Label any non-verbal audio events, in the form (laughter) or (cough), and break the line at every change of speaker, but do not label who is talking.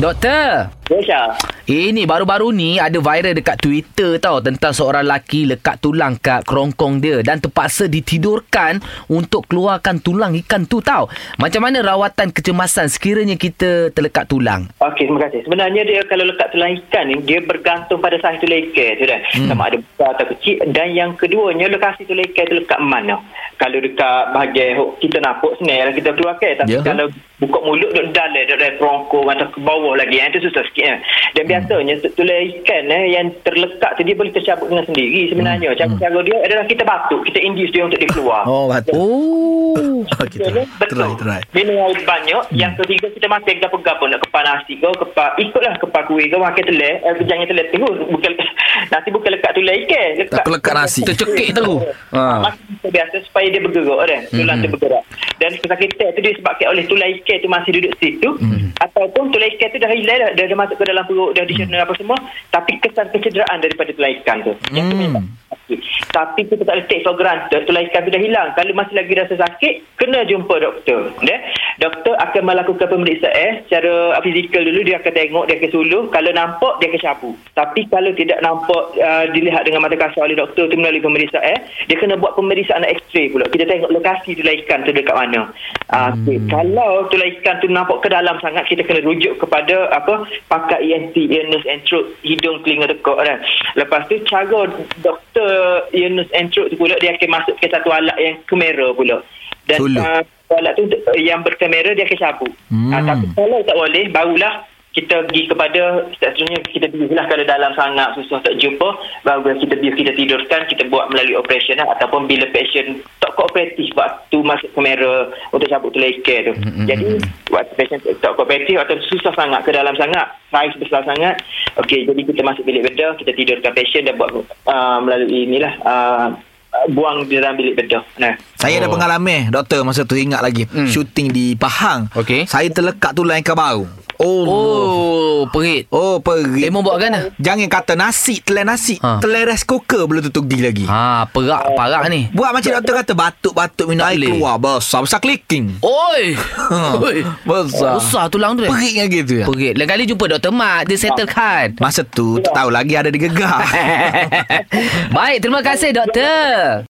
Doktor.
Ya,
Ini baru-baru ni ada viral dekat Twitter tau tentang seorang lelaki lekat tulang kat kerongkong dia dan terpaksa ditidurkan untuk keluarkan tulang ikan tu tau. Macam mana rawatan kecemasan sekiranya kita terlekat tulang?
Okey, terima kasih. Sebenarnya dia kalau lekat tulang ikan ni, dia bergantung pada saiz tulang ikan tu dah. Hmm. Sama ada besar atau kecil. Dan yang keduanya, lokasi tulang ikan tu lekat mana. Kalau dekat bahagian kita nampak senang kita keluarkan. Tapi
Ya.
kalau buka mulut duduk dalam, duduk dalam kerongkong atau ke bawah lagi, yang itu susah sikit. Eh. Dan biasanya tu- tulang ikan eh, yang terlekat tu, dia boleh tercabut dengan sendiri sebenarnya. Cara-cara dia adalah kita batuk, kita induce dia untuk dia keluar.
Oh, (laughs) betul.
Oh.
Okey, try, try, try.
Minum air banyak. Hmm. Yang ketiga kita makan gapo-gapo nak kepal nasi kau, kepal ikutlah kepal kuih kau makan telur, eh jangan telur tu. Bukan (laughs) nasi bukan lekat tulang ikan, lekat
Tak lekat nasi.
Tercekik tu. (laughs) Ha.
Biasa supaya dia bergerak kan. Tulang
Hmm.
tu bergerak. Dan kesakitan tu disebabkan oleh tulang ikan tu masih duduk situ
Hmm.
ataupun tulang ikan tu dah hilang dah, dah, dah masuk ke dalam perut, dah dicerna apa semua, tapi kesan kecederaan daripada tulang ikan tu. Yang tu
Hmm.
Sakit. Tapi kita tak boleh take for granted tulang ikan tu dah hilang. Kalau masih lagi rasa sakit, kena jumpa doktor. Ya? Doktor akan melakukan pemeriksaan secara uh, fizikal dulu dia akan tengok, dia akan suluh. Kalau nampak dia akan syabu. Tapi kalau tidak nampak uh, dilihat dengan mata kasar oleh doktor tu melalui pemeriksaan, dia kena buat pemeriksaan X-ray pula. Kita tengok lokasi tulang ikan tu dekat mana. Uh, okay. Kalau tulang ikan tu nampak ke dalam sangat, kita kena rujuk kepada apa pakar ENT, ear, nose and throat, hidung, telinga, tekak kan. Lepas tu cara doktor nose and throat tu pula dia akan masuk ke satu alat yang kamera pula. Dan uh, alat tu yang berkamera dia akan cabut.
Hmm.
Uh, tapi kalau tak boleh, barulah kita pergi kepada seterusnya kita biuslah kalau dalam sangat susah tak jumpa baru kita bius kita tidurkan kita buat melalui operation lah. ataupun bila patient tak kooperatif waktu masuk kamera untuk cabut ikan tu
Mm-mm.
jadi waktu patient tak kooperatif atau susah sangat ke dalam sangat saiz besar sangat okey jadi kita masuk bilik bedah kita tidurkan patient dan buat uh, melalui inilah uh, buang di dalam bilik bedah nah
Saya ada
Oh.
pengalaman Doktor masa tu ingat lagi
Hmm.
Shooting di Pahang
Okey.
Saya terlekat tulang ikan baru Oh
Oh, perit.
Oh pergi
Lemon buat kan?
Jangan kata nasi Telan nasi
Ha.
ha. Telan rice cooker Belum tentu pergi lagi ha.
Ha, perak parah ni.
Buat macam doktor kata Batuk-batuk minum air keluar Besar Besar clicking
Oi. Oi.
Besar
Besar tulang tu.
Perit dengan gitu ya
Perit. Lain kali jumpa Dr. Mat, dia settlekan.
Masa tu Tak tahu lagi ada di gegar (laughs)
Baik, terima kasih doktor.